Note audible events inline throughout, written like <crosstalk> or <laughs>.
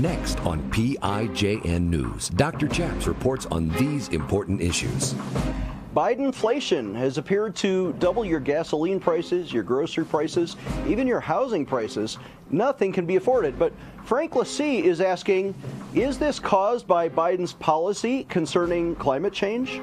Next on PIJN News, Dr. Chaps reports on these important issues. Biden inflation has appeared to double your gasoline prices, your grocery prices, even your housing prices. Nothing can be afforded. But Frank Lasee is asking Is this caused by Biden's policy concerning climate change?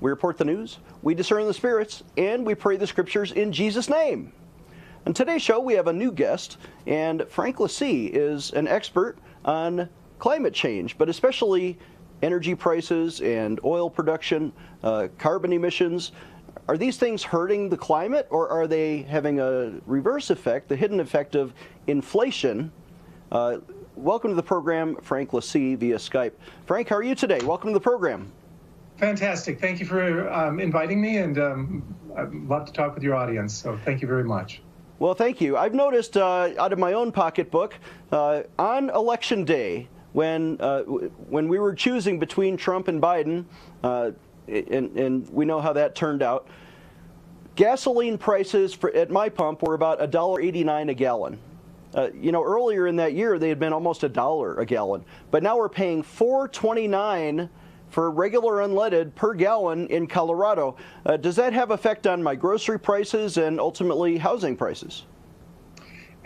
We report the news, we discern the spirits, and we pray the scriptures in Jesus' name. On today's show, we have a new guest, and Frank Lasee is an expert on climate change, but especially energy prices and oil production, uh, carbon emissions. Are these things hurting the climate, or are they having a reverse effect, the hidden effect of inflation? Uh, welcome to the program, Frank Lasee, via Skype. Frank, how are you today? Welcome to the program. Fantastic. Thank you for um, inviting me, and um, I'd love to talk with your audience. So thank you very much. Well, thank you. I've noticed uh, out of my own pocketbook uh, on election day, when uh, when we were choosing between Trump and Biden, uh, and, and, we know how that turned out. Gasoline prices for, at my pump were about $1.89 a gallon. Uh, you know, earlier in that year they had been almost a dollar a gallon, but now we're paying 4.29 for regular unleaded per gallon in Colorado. Uh, does that have effect on my grocery prices and ultimately housing prices?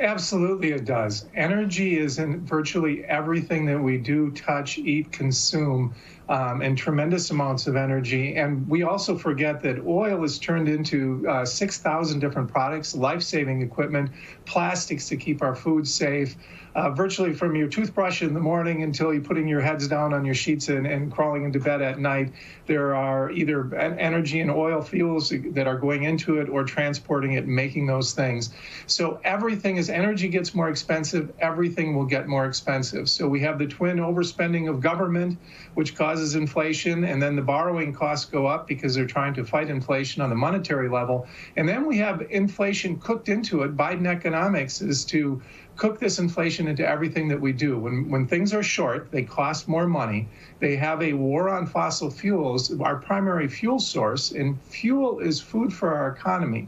Absolutely, it does. Energy is in virtually everything that we do, touch, eat, consume, um, and tremendous amounts of energy. And we also forget that oil is turned into uh, 6,000 different products, life saving equipment, plastics to keep our food safe uh, virtually from your toothbrush in the morning until you're putting your heads down on your sheets and, and crawling into bed at night. There are either energy and oil fuels that are going into it or transporting it making those things. So everything, as energy gets more expensive, everything will get more expensive. So we have the twin overspending of government, which causes inflation, and then the borrowing costs go up because they're trying to fight inflation on the monetary level. And then we have inflation cooked into it. Biden economics is to cook this inflation into everything that we do. When, when things are short, they cost more money. They have a war on fossil fuels, our primary fuel source, and fuel is food for our economy.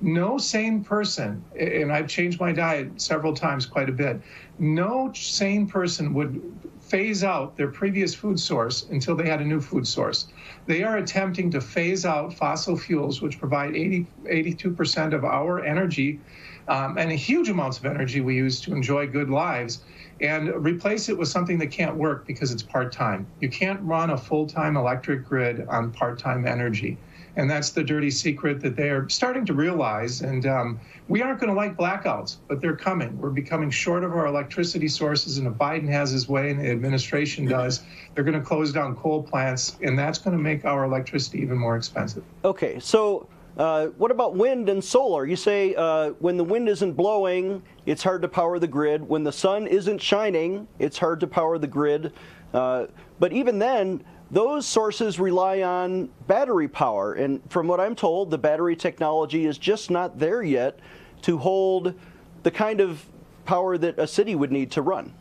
No sane person, and I've changed my diet several times quite a bit, no sane person would phase out their previous food source until they had a new food source. They are attempting to phase out fossil fuels, which provide 80, 82% of our energy um, and huge amounts of energy we use to enjoy good lives and replace it with something that can't work because it's part time. You can't run a full time electric grid on part time energy. And that's the dirty secret that they are starting to realize. And um, we aren't going to like blackouts, but they're coming. We're becoming short of our electricity sources. And if Biden has his way and the administration does, they're going to close down coal plants. And that's going to make our electricity even more expensive. Okay. So uh, what about wind and solar? You say uh, when the wind isn't blowing, it's hard to power the grid. When the sun isn't shining, it's hard to power the grid. Uh, but even then, those sources rely on battery power. And from what I'm told, the battery technology is just not there yet to hold the kind of power that a city would need to run.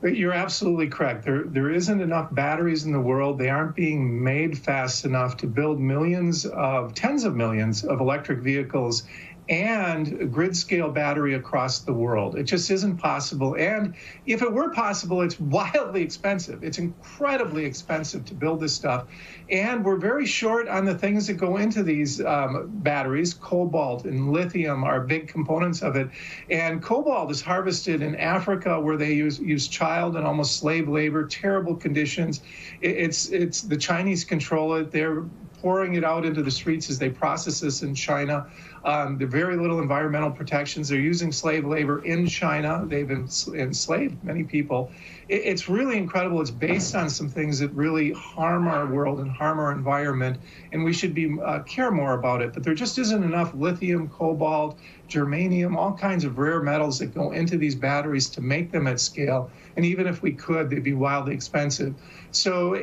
But you're absolutely correct. There, there isn't enough batteries in the world. They aren't being made fast enough to build millions of, tens of millions of electric vehicles and grid scale battery across the world. It just isn't possible. And if it were possible, it's <laughs> wildly expensive. It's incredibly expensive to build this stuff. And we're very short on the things that go into these um, batteries. Cobalt and lithium are big components of it. And cobalt is harvested in Africa where they use, use child and almost slave labor, terrible conditions. It, it's, it's the Chinese control it. They're pouring it out into the streets as they process this in China. Um, there very little environmental protections. They're using slave labor in China. They've enslaved many people. It, it's really incredible. It's based on some things that really harm our world and harm our environment, and we should be uh, care more about it. But there just isn't enough lithium, cobalt, germanium, all kinds of rare metals that go into these batteries to make them at scale. And even if we could, they'd be wildly expensive. So uh,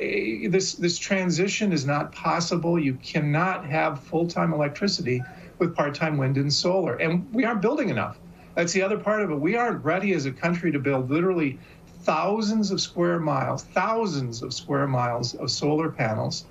this this transition is not possible. You cannot have full-time electricity with part-time wind and solar, and we aren't building enough. That's the other part of it. We aren't ready as a country to build literally thousands of square miles, thousands of square miles of solar panels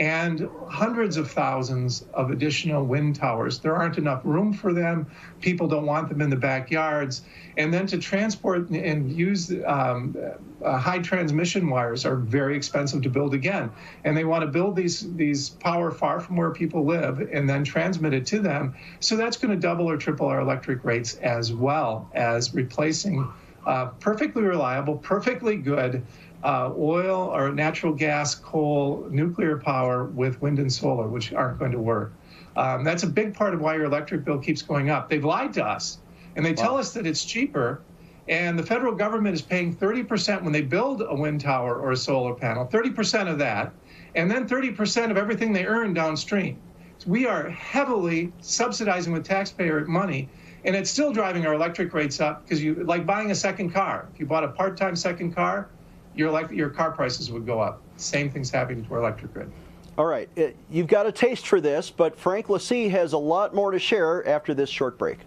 and hundreds of thousands of additional wind towers. There aren't enough room for them. People don't want them in the backyards. And then to transport and use um, uh, high transmission wires are very expensive to build again. And they want to build these these power far from where people live and then transmit it to them. So that's going to double or triple our electric rates as well as replacing uh, perfectly reliable, perfectly good uh, oil or natural gas, coal, nuclear power with wind and solar, which aren't going to work. Um, that's a big part of why your electric bill keeps going up. They've lied to us, and they wow. tell us that it's cheaper. And the federal government is paying 30% when they build a wind tower or a solar panel, 30% of that, and then 30% of everything they earn downstream. So we are heavily subsidizing with taxpayer money, and it's still driving our electric rates up because you like buying a second car. If you bought a part-time second car, your elect- your car prices would go up. Same thing's happening to our electric grid. All right, it, you've got a taste for this, but Frank Lasee has a lot more to share after this short break.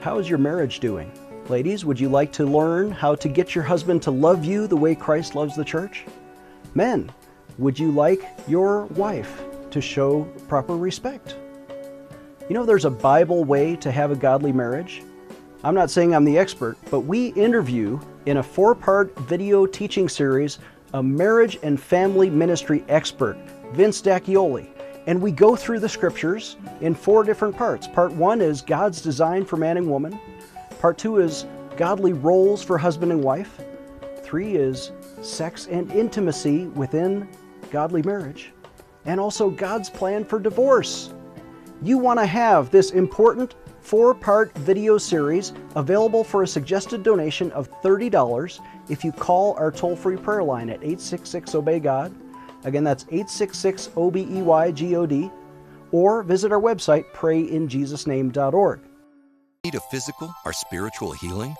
How is your marriage doing? Ladies, would you like to learn how to get your husband to love you the way Christ loves the church? Men, would you like your wife to show proper respect? You know, there's a Bible way to have a godly marriage. I'm not saying I'm the expert, but we interview in a four part video teaching series a marriage and family ministry expert, Vince D'Acchioli. And we go through the scriptures in four different parts. Part one is God's design for man and woman. Part two is godly roles for husband and wife. Three is sex and intimacy within godly marriage. And also God's plan for divorce you want to have this important four part video series available for a suggested donation of $30 if you call our toll free prayer line at 866 Obey God. Again, that's 866 O B E Y G O D. Or visit our website, prayinjesusname.org. Need a physical or spiritual healing?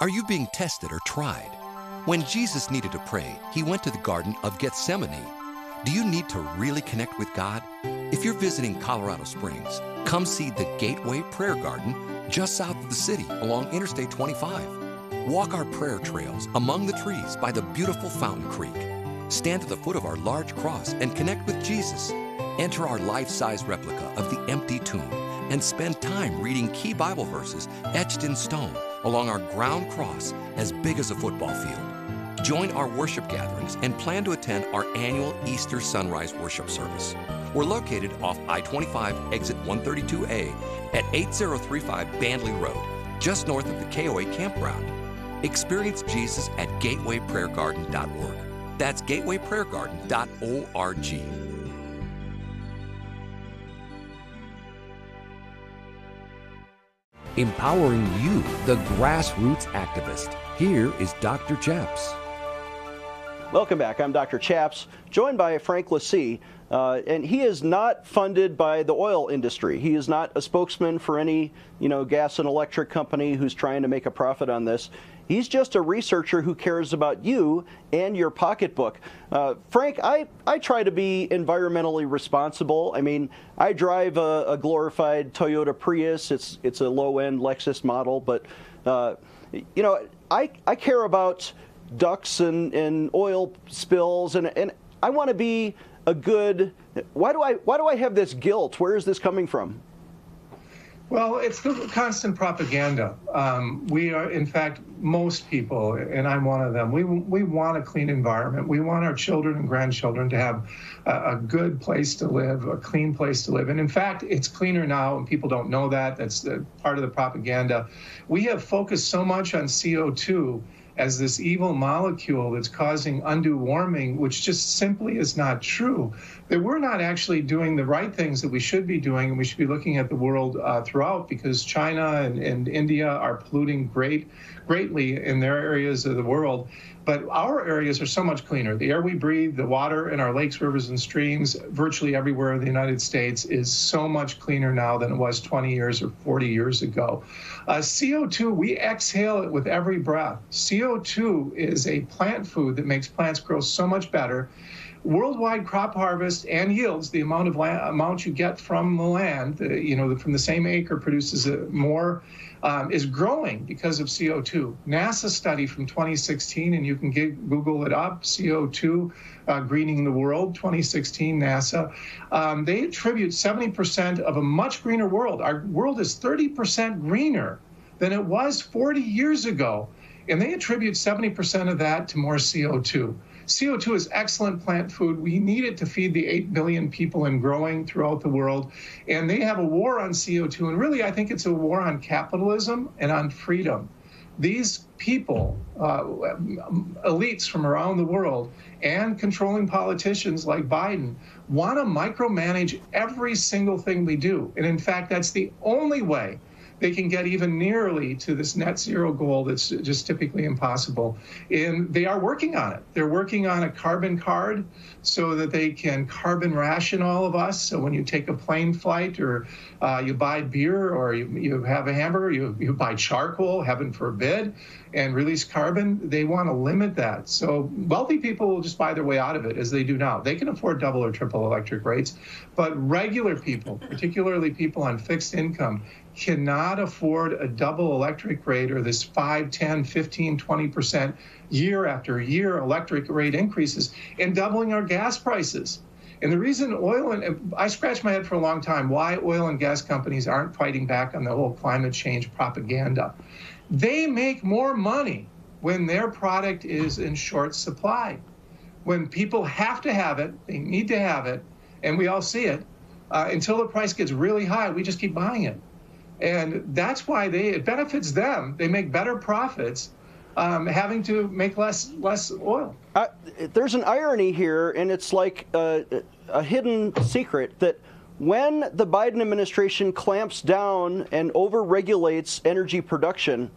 Are you being tested or tried? When Jesus needed to pray, he went to the Garden of Gethsemane. Do you need to really connect with God? If you're visiting Colorado Springs, come see the Gateway Prayer Garden just south of the city along Interstate 25. Walk our prayer trails among the trees by the beautiful Fountain Creek. Stand at the foot of our large cross and connect with Jesus. Enter our life size replica of the empty tomb and spend time reading key Bible verses etched in stone along our ground cross as big as a football field. Join our worship gatherings and plan to attend our annual Easter Sunrise Worship Service. We're located off I 25 exit 132A at 8035 Bandley Road, just north of the KOA campground. Experience Jesus at gatewayprayergarden.org. That's gatewayprayergarden.org. Empowering you, the grassroots activist. Here is Dr. Chaps. Welcome back. I'm Dr. Chaps, joined by Frank Lasee. Uh, and he is not funded by the oil industry. He is not a spokesman for any, you know, gas and electric company who's trying to make a profit on this. He's just a researcher who cares about you and your pocketbook. Uh, Frank, I, I try to be environmentally responsible. I mean, I drive a, a glorified Toyota Prius. It's it's a low-end Lexus model, but uh, you know, I I care about ducks and, and oil spills, and, and I want to be a good. Why do I why do I have this guilt? Where is this coming from? Well, it's the constant propaganda. Um, we are, in fact, most people, and I'm one of them. We we want a clean environment. We want our children and grandchildren to have a, a, good place to live, a clean place to live. And in fact, it's cleaner now, and people don't know that. That's the, part of the propaganda. We have focused so much on CO2 as this evil molecule that's causing undue warming, which just simply is not true. That we're not actually doing the right things that we should be doing, and we should be looking at the world uh, throughout because China and, and India are polluting great, greatly in their areas of the world. But our areas are so much cleaner. The air we breathe, the water in our lakes, rivers, and streams, virtually everywhere in the United States, is so much cleaner now than it was 20 years or 40 years ago. Uh, CO2, we exhale it with every breath. CO2 is a plant food that makes plants grow so much better worldwide crop harvest and yields, the amount of land, amount you get from the land, the, you know, from the same acre produces more um, is growing because of CO2. NASA study from 2016, and you can get, Google it up, CO2 uh, greening the world, 2016 NASA. Um, they attribute 70% of a much greener world. Our world is 30% greener than it was 40 years ago. And they attribute 70% of that to more CO2. CO2 is excellent plant food. We need it to feed the 8 billion people and growing throughout the world. And they have a war on CO2. And really, I think it's a war on capitalism and on freedom. These people, uh, elites from around the world, and controlling politicians like Biden want to micromanage every single thing we do. And in fact, that's the only way they can get even nearly to this net zero goal that's just typically impossible. And they are working on it. They're working on a carbon card so that they can carbon ration all of us. So when you take a plane flight or uh, you buy beer or you, you have a hamburger, you, you buy charcoal, heaven forbid, and release carbon, they want to limit that. So wealthy people will just buy their way out of it as they do now. They can afford double or triple electric rates, but regular people, particularly people on fixed income, cannot afford a double electric rate or this 5, 10, 15, 20% year after year electric rate increases and doubling our gas prices. And the reason oil and I scratched my head for a long time why oil and gas companies aren't fighting back on the whole climate change propaganda. They make more money when their product is in short supply. When people have to have it, they need to have it, and we all see it. Uh, until the price gets really high, we just keep buying it and that's why they it benefits them. They make better profits, um, having to make less less oil. There's an irony here, and it's like a, a hidden secret that when the Biden administration clamps down and overregulates energy production,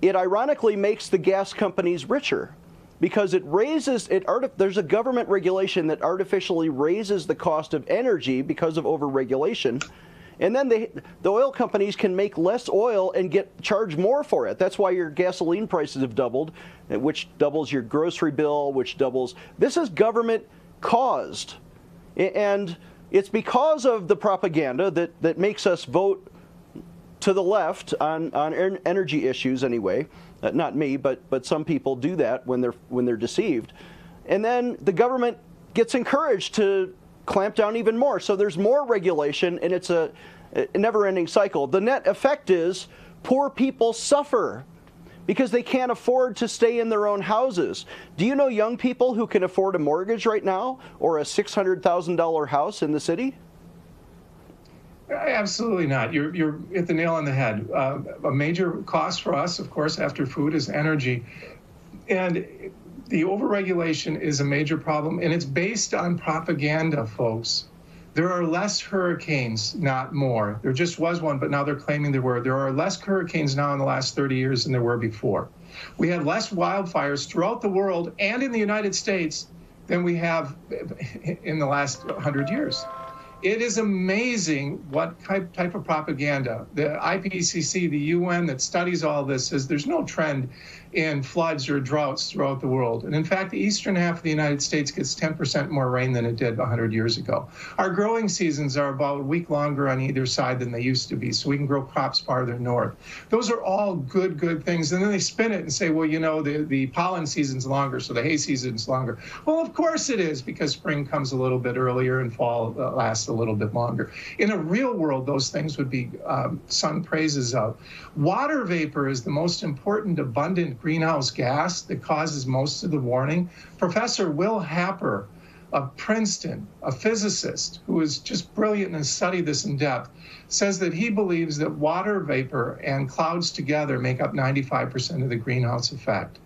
it ironically makes the gas companies richer because it raises it there's a government regulation that artificially raises the cost of energy because of overregulation and then they, the oil companies can make less oil and get charged more for it. That's why your gasoline prices have doubled, which doubles your grocery bill, which doubles. This is government caused. And it's because of the propaganda that, that makes us vote to the left on, on energy issues anyway. Uh, not me, but, but some people do that when they're, when they're deceived. And then the government gets encouraged to clamp down even more. So there's more regulation, and it's a, a never ending cycle. The net effect is poor people suffer because they can't afford to stay in their own houses. Do you know young people who can afford a mortgage right now or a $600,000 house in the city? Absolutely not. You're, you're hit the nail on the head. Uh, a major cost for us, of course, after food is energy. And the overregulation is a major problem, and it's based on propaganda, folks. There are less hurricanes, not more. There just was one, but now they're claiming there were. There are less hurricanes now in the last 30 years than there were before. We have less wildfires throughout the world and in the United States than we have <laughs> in the last 100 years it is amazing what type, type of propaganda. The IPCC, the UN that studies all this, says there's no trend in floods or droughts throughout the world. And in fact, the eastern half of the United States gets 10% more rain than it did 100 years ago. Our growing seasons are about a week longer on either side than they used to be, so we can grow crops farther north. Those are all good, good things. And then they spin it and say, well, you know, the, the pollen season's longer, so the hay season's longer. Well, of course it is, because spring comes a little bit earlier and fall uh, lasts a little bit longer. In a real world, those things would be um, sung praises of. Water vapor is the most important abundant greenhouse gas that causes most of the warming. Professor Will Happer of Princeton, a physicist who is just brilliant and has studied this in depth, says that he believes that water vapor and clouds together make up 95% of the greenhouse effect.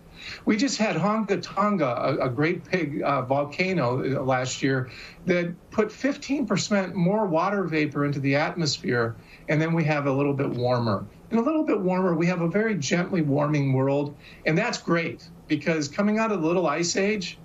We just had Hunga Tonga, a, a great big uh, volcano uh, last year, that put 15% more water vapor into the atmosphere, and then we have a little bit warmer. And a little bit warmer, we have a very gently warming world, and that's great because coming out of the little ice age,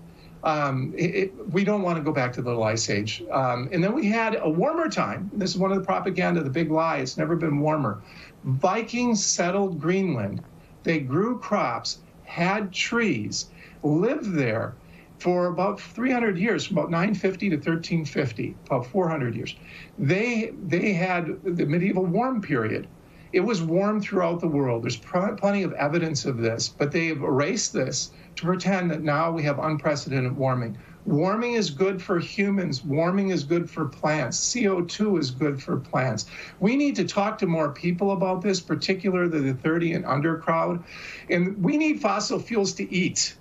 um, it, we don't want to go back to the little ice age. Um, and then we had a warmer time. This is one of the propaganda, the big lie. It's never been warmer. Vikings settled Greenland. They grew crops, had trees, lived there for about 300 years, from about 950 to 1350, about 400 years. They they had the medieval warm period. It was warm throughout the world. There's pr- plenty of evidence of this, but they have erased this to pretend that now we have unprecedented warming. Warming is good for humans. Warming is good for plants. CO2 is good for plants. We need to talk to more people about this, particularly the 30 and under crowd. And we need fossil fuels to eat.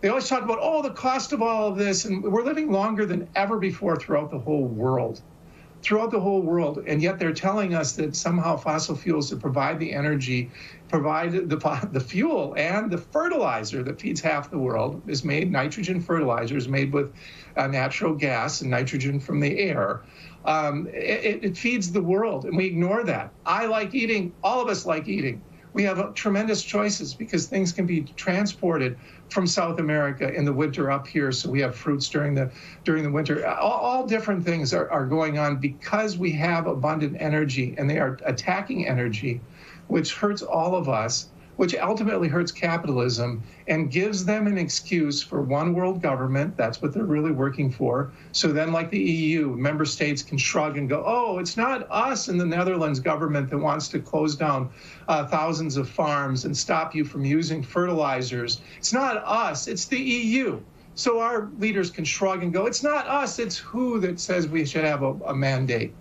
They always talk about, oh, the cost of all of this. And we're living longer than ever before throughout the whole world throughout the whole world, and yet they're telling us that somehow fossil fuels that provide the energy, provide the, <laughs> the fuel and the fertilizer that feeds half the world is made, nitrogen fertilizer is made with uh, natural gas and nitrogen from the air. Um, it, it feeds the world, and we ignore that. I like eating, all of us like eating we have tremendous choices because things can be transported from South America in the winter up here. So we have fruits during the during the winter. All, all different things are, are going on because we have abundant energy and they are attacking energy, which hurts all of us which ultimately hurts capitalism and gives them an excuse for one world government. That's what they're really working for. So then, like the EU, member states can shrug and go, oh, it's not us in the Netherlands government that wants to close down uh, thousands of farms and stop you from using fertilizers. It's not us, it's the EU. So our leaders can shrug and go, it's not us, it's who that says we should have a, a mandate.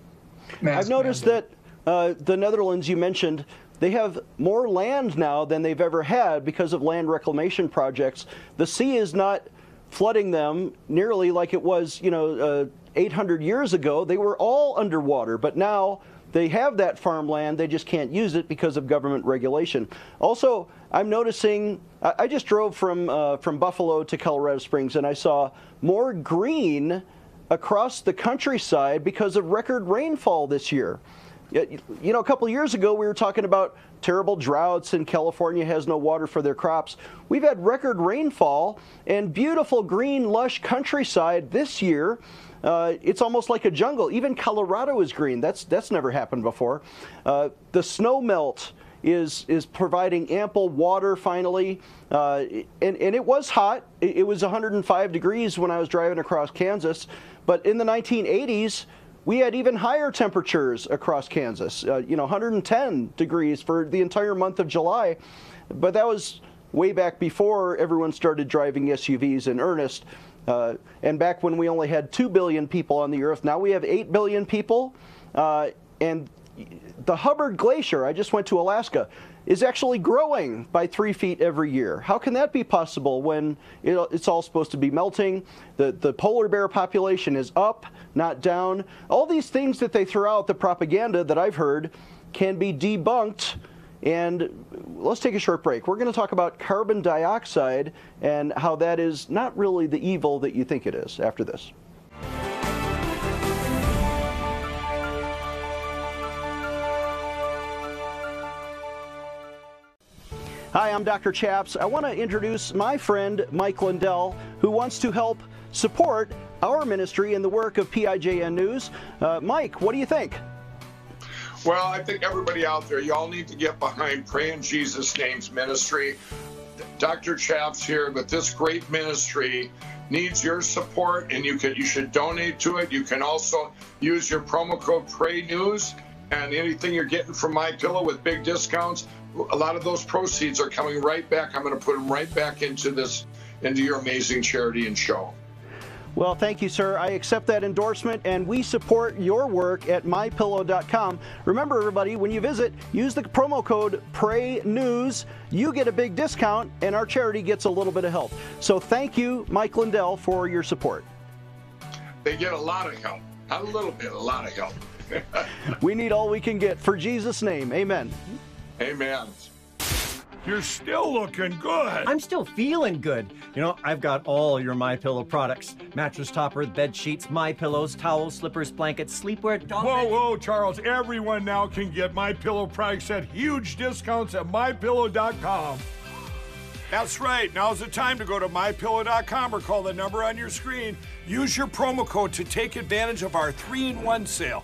I've noticed mandate. that uh, the Netherlands you mentioned they have more land now than they've ever had because of land reclamation projects. The sea is not flooding them nearly like it was, you know, uh, 800 years ago. They were all underwater, but now they have that farmland. They just can't use it because of government regulation. Also, I'm noticing. I just drove from uh, from Buffalo to Colorado Springs, and I saw more green across the countryside because of record rainfall this year. You know, a couple years ago, we were talking about terrible droughts and California has no water for their crops. We've had record rainfall and beautiful green, lush countryside this year. Uh, it's almost like a jungle. Even Colorado is green. That's that's never happened before. Uh, the snow melt is is providing ample water finally, uh, and and it was hot. It, it was 105 degrees when I was driving across Kansas, but in the 1980s we had even higher temperatures across Kansas, uh, you know, 110 degrees for the entire month of July. But that was way back before everyone started driving SUVs in earnest. Uh, and back when we only had 2 billion people on the earth, now we have 8 billion people. Uh, and the Hubbard Glacier, I just went to Alaska, is actually growing by three feet every year. How can that be possible when it's all supposed to be melting? The, the polar bear population is up, not down. All these things that they throw out, the propaganda that I've heard, can be debunked. And let's take a short break. We're going to talk about carbon dioxide and how that is not really the evil that you think it is after this. Hi, I'm Dr. Chaps. I want to introduce my friend Mike Lindell, who wants to help support our ministry and the work of PIJN News. Uh, Mike, what do you think? Well, I think everybody out there, y'all need to get behind Pray in Jesus' Name's ministry. Dr. Chaps here, but this great ministry needs your support, and you can you should donate to it. You can also use your promo code Pray News, and anything you're getting from My Pillow with big discounts a lot of those proceeds are coming right back. I'm going to put them right back into this, into your amazing charity and show. Well, thank you, sir. I accept that endorsement, and we support your work at mypillow.com. Remember, everybody, when you visit, use the promo code PRAYNEWS. You get a big discount, and our charity gets a little bit of help. So thank you, Mike Lindell, for your support. They get a lot of help. Not a little bit, a lot of help. <laughs> we need all we can get. For Jesus' name, amen. Amen. You're still looking good. I'm still feeling good. You know, I've got all your My Pillow products: mattress topper, bed sheets, My Pillows, towels, slippers, blankets, sleepwear. Dog whoa, whoa, Charles! Everyone now can get My Pillow products at huge discounts at MyPillow.com. That's right. Now's the time to go to mypillow.com or call the number on your screen. Use your promo code to take advantage of our 3-in-1 sale.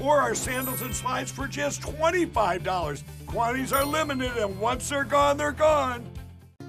or our sandals and slides for just $25. Quantities are limited, and once they're gone, they're gone.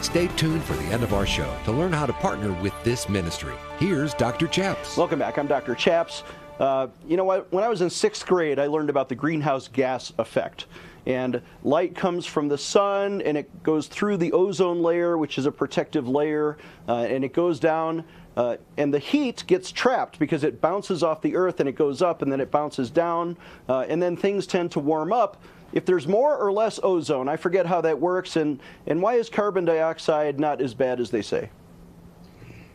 Stay tuned for the end of our show to learn how to partner with this ministry. Here's Dr. Chaps. Welcome back. I'm Dr. Chaps. Uh, you know what? When I was in sixth grade, I learned about the greenhouse gas effect. And light comes from the sun and it goes through the ozone layer, which is a protective layer, uh, and it goes down. Uh, and the heat gets trapped because it bounces off the earth and it goes up and then it bounces down. Uh, and then things tend to warm up if there's more or less ozone. I forget how that works. And, and why is carbon dioxide not as bad as they say?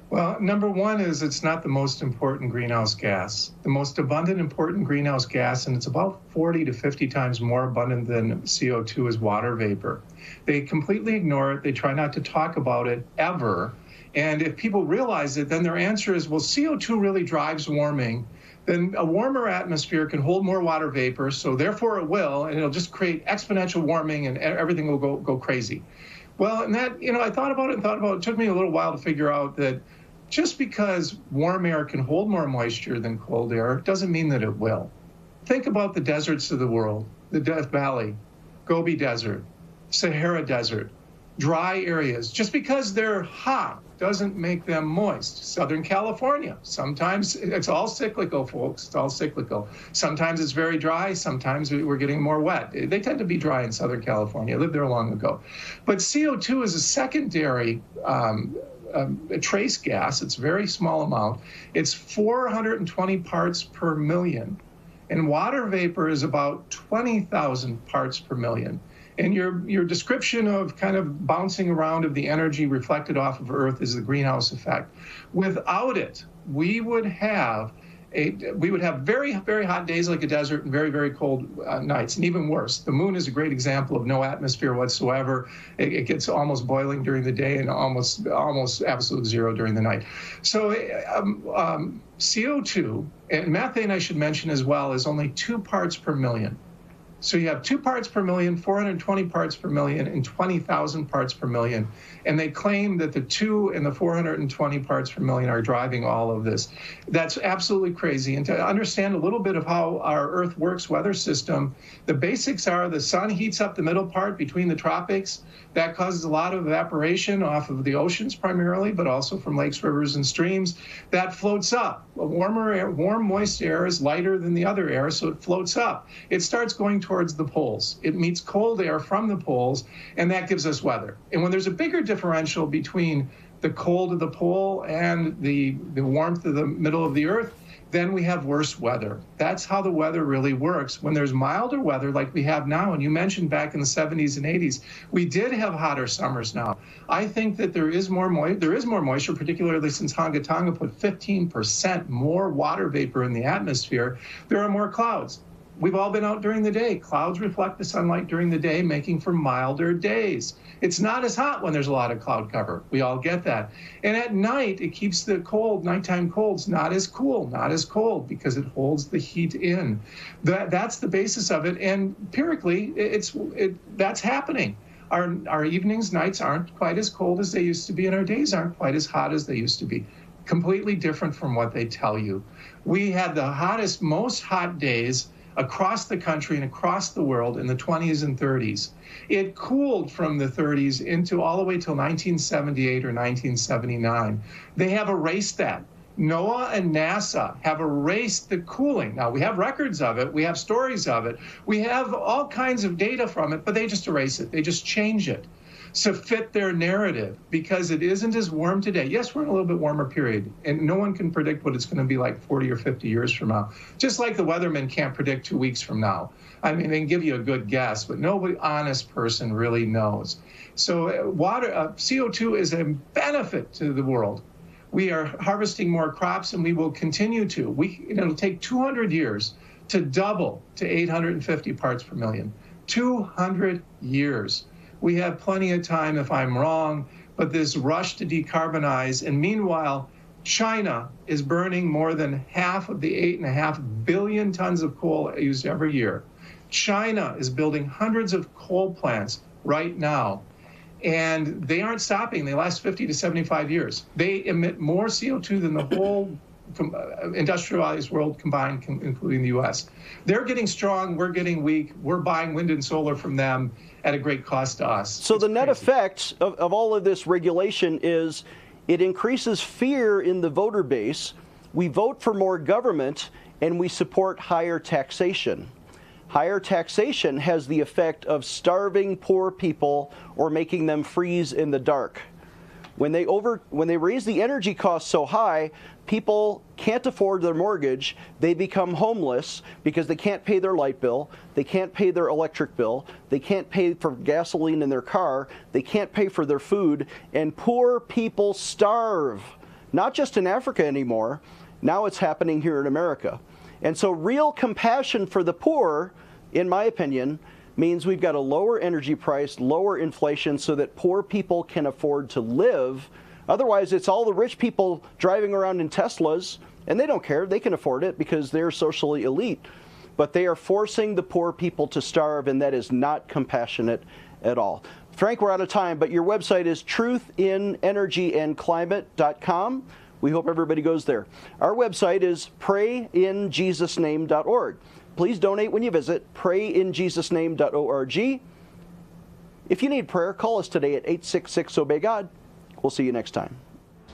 Well, number one is it's not the most important greenhouse gas. The most abundant important greenhouse gas, and it's about 40 to 50 times more abundant than CO2, is water vapor. They completely ignore it. They try not to talk about it ever. And if people realize it, then their answer is well, CO2 really drives warming. Then a warmer atmosphere can hold more water vapor, so therefore it will, and it'll just create exponential warming and everything will go, go crazy. Well, and that, you know, I thought about it and thought about it. It took me a little while to figure out that just because warm air can hold more moisture than cold air doesn't mean that it will. Think about the deserts of the world the Death Valley, Gobi Desert, Sahara Desert, dry areas. Just because they're hot doesn't make them moist. Southern California, sometimes it's all cyclical, folks. It's all cyclical. Sometimes it's very dry, sometimes we're getting more wet. They tend to be dry in Southern California. I lived there long ago. But CO2 is a secondary. Um, um, a trace gas. It's a very small amount. It's 420 parts per million. And water vapor is about 20,000 parts per million. And your, your description of kind of bouncing around of the energy reflected off of Earth is the greenhouse effect. Without it, we would have a, we would have very, very hot days like a desert and very, very cold uh, nights. And even worse, the moon is a great example of no atmosphere whatsoever. It, it, gets almost boiling during the day and almost, almost absolute zero during the night. So um, um, CO2 and methane, I should mention as well, is only two parts per million. So you have two parts per million, 420 parts per million, and 20,000 parts per million. And they claim that the two and the 420 parts per million are driving all of this. That's absolutely crazy. And to understand a little bit of how our Earth works weather system, the basics are the sun heats up the middle part between the tropics. That causes a lot of evaporation off of the oceans primarily, but also from lakes, rivers, and streams. That floats up. A warmer air, warm, moist air is lighter than the other air, so it floats up. It starts going towards the poles. It meets cold air from the poles, and that gives us weather. And when there's a bigger differential between the cold of the pole and the, the warmth of the middle of the earth, then we have worse weather. That's how the weather really works. When there's milder weather like we have now, and you mentioned back in the 70s and 80s, we did have hotter summers now. I think that there is more mo- there is more moisture, particularly since Hunga Tonga put 15% more water vapor in the atmosphere. There are more clouds. We've all been out during the day. Clouds reflect the sunlight during the day, making for milder days. It's not as hot when there's a lot of cloud cover. We all get that. And at night, it keeps the cold, nighttime colds, not as cool, not as cold, because it holds the heat in. That, that's the basis of it. And empirically, it's it, that's happening. Our, our evenings, nights aren't quite as cold as they used to be, and our days aren't quite as hot as they used to be. Completely different from what they tell you. We had the hottest, most hot days across the country and across the world in the 20s and 30s. It cooled from the 30s into all the way till 1978 or 1979. They have erased that. NOAA and NASA have erased the cooling. Now, we have records of it, we have stories of it, we have all kinds of data from it, but they just erase it, they just change it to fit their narrative because it isn't as warm today. Yes, we're in a little bit warmer period, and no one can predict what it's going to be like 40 or 50 years from now. Just like the weathermen can't predict two weeks from now. I mean, they can give you a good guess, but nobody honest person really knows. So, uh, water uh, CO2 is a benefit to the world. We are harvesting more crops, and we will continue to. We it'll take 200 years to double to 850 parts per million. 200 years we have plenty of time if I'm wrong, but this rush to decarbonize, and meanwhile, China is burning more than half of the eight and a half billion tons of coal used every year. China is building hundreds of coal plants right now, and they aren't stopping. They last 50 to 75 years. They emit more CO2 than the whole <laughs> uh, industrialized world combined, including the U.S. They're getting strong. We're getting weak. We're buying wind and solar from them at a great cost to us. So it's the net crazy. effect of, of all of this regulation is it increases fear in the voter base. We vote for more government and we support higher taxation. Higher taxation has the effect of starving poor people or making them freeze in the dark. When they over when they raise the energy costs so high, people can't afford their mortgage. They become homeless because they can't pay their light bill, they can't pay their electric bill, they can't pay for gasoline in their car, they can't pay for their food, and poor people starve. Not just in Africa anymore. Now it's happening here in America. And so real compassion for the poor, in my opinion, means we've got a lower energy price, lower inflation, so that poor people can afford to live. Otherwise, it's all the rich people driving around in Teslas, and they don't care. They can afford it because they're socially elite. But they are forcing the poor people to starve, and that is not compassionate at all. Frank, we're out of time, but your website is truthinenergyandclimate.com. We hope everybody goes there. Our website is prayinjesusname.org. Please donate when you visit prayinjesusname.org. If you need prayer, call us today at 866 Obey God. We'll see you next time.